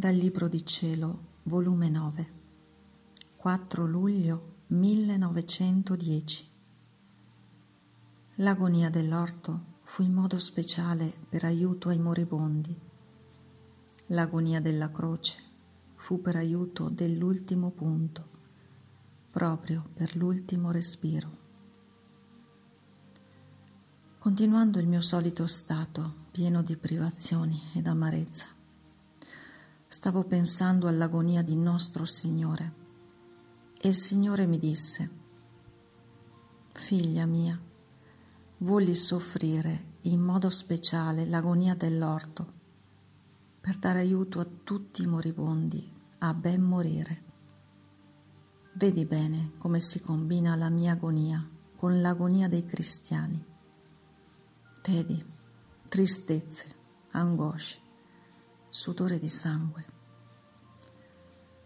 Dal Libro di Cielo, volume 9, 4 luglio 1910. L'agonia dell'orto fu in modo speciale per aiuto ai moribondi. L'agonia della croce fu per aiuto dell'ultimo punto, proprio per l'ultimo respiro. Continuando il mio solito stato pieno di privazioni ed amarezza, stavo pensando all'agonia di nostro Signore e il Signore mi disse, Figlia mia, volli soffrire in modo speciale l'agonia dell'orto per dare aiuto a tutti i moribondi a ben morire. Vedi bene come si combina la mia agonia con l'agonia dei cristiani. Vedi, tristezze, angosce, sudore di sangue.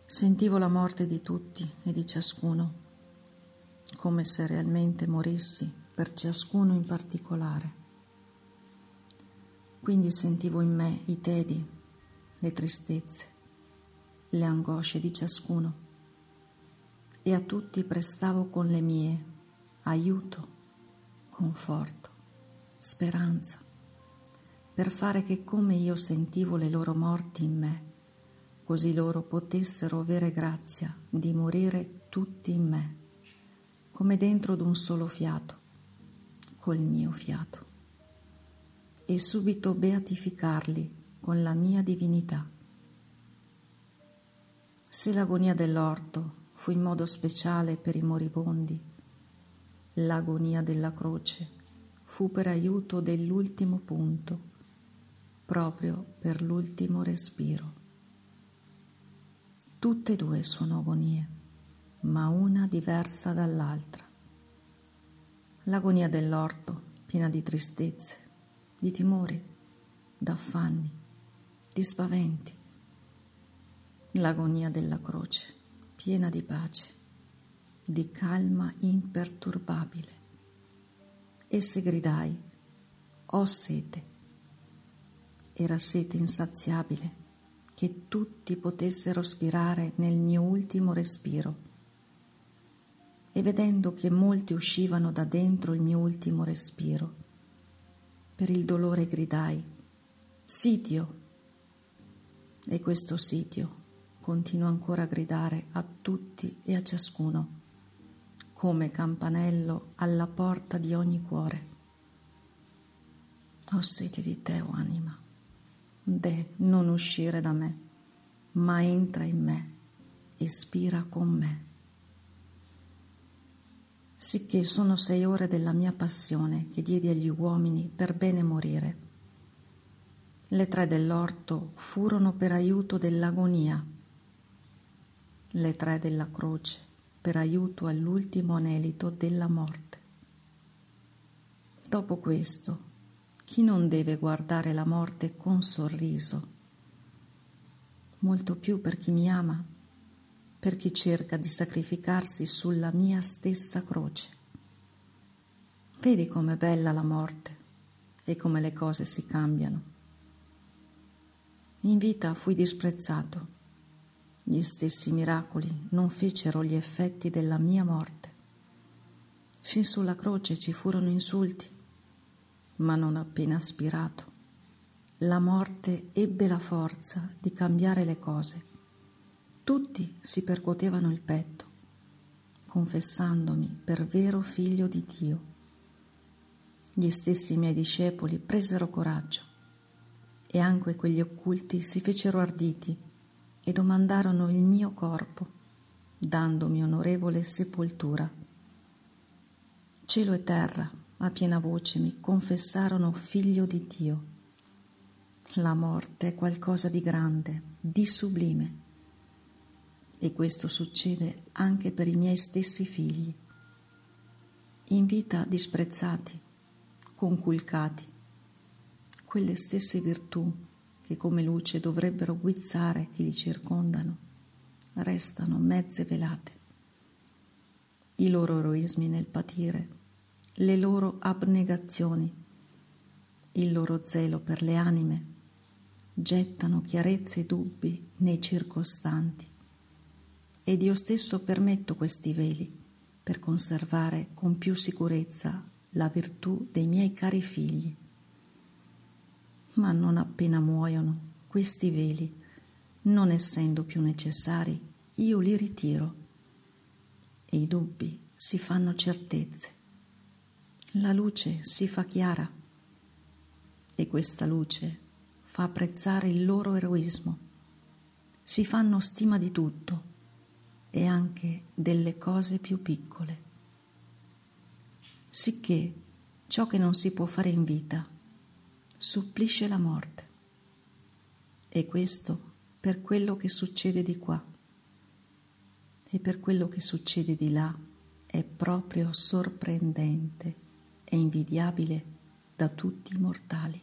Sentivo la morte di tutti e di ciascuno, come se realmente morissi per ciascuno in particolare. Quindi sentivo in me i tedi, le tristezze, le angosce di ciascuno e a tutti prestavo con le mie aiuto, conforto, speranza per fare che come io sentivo le loro morti in me, così loro potessero avere grazia di morire tutti in me, come dentro d'un solo fiato, col mio fiato, e subito beatificarli con la mia divinità. Se l'agonia dell'orto fu in modo speciale per i moribondi, l'agonia della croce fu per aiuto dell'ultimo punto proprio per l'ultimo respiro. Tutte e due sono agonie, ma una diversa dall'altra. L'agonia dell'orto, piena di tristezze, di timori, d'affanni, di spaventi. L'agonia della croce, piena di pace, di calma imperturbabile. E se gridai, ho sete era sete insaziabile che tutti potessero spirare nel mio ultimo respiro. E vedendo che molti uscivano da dentro il mio ultimo respiro, per il dolore gridai, sitio. E questo sitio continuo ancora a gridare a tutti e a ciascuno, come campanello alla porta di ogni cuore. Ho sete di te, o anima de non uscire da me, ma entra in me e spira con me. Sicché sono sei ore della mia passione che diedi agli uomini per bene morire. Le tre dell'orto furono per aiuto dell'agonia, le tre della croce per aiuto all'ultimo anelito della morte. Dopo questo chi non deve guardare la morte con sorriso? Molto più per chi mi ama, per chi cerca di sacrificarsi sulla mia stessa croce. Vedi com'è bella la morte e come le cose si cambiano. In vita fui disprezzato. Gli stessi miracoli non fecero gli effetti della mia morte. Fin sulla croce ci furono insulti, ma non appena aspirato. La morte ebbe la forza di cambiare le cose. Tutti si percuotevano il petto, confessandomi per vero figlio di Dio. Gli stessi miei discepoli presero coraggio e anche quegli occulti si fecero arditi e domandarono il mio corpo, dandomi onorevole sepoltura. Cielo e terra a piena voce mi confessarono figlio di Dio. La morte è qualcosa di grande, di sublime. E questo succede anche per i miei stessi figli. In vita disprezzati, conculcati, quelle stesse virtù che come luce dovrebbero guizzare chi li circondano, restano mezze velate. I loro eroismi nel patire le loro abnegazioni, il loro zelo per le anime, gettano chiarezza e dubbi nei circostanti. Ed io stesso permetto questi veli per conservare con più sicurezza la virtù dei miei cari figli. Ma non appena muoiono questi veli, non essendo più necessari, io li ritiro e i dubbi si fanno certezze. La luce si fa chiara e questa luce fa apprezzare il loro eroismo. Si fanno stima di tutto e anche delle cose più piccole. Sicché ciò che non si può fare in vita supplisce la morte. E questo per quello che succede di qua. E per quello che succede di là è proprio sorprendente e invidiabile da tutti i mortali.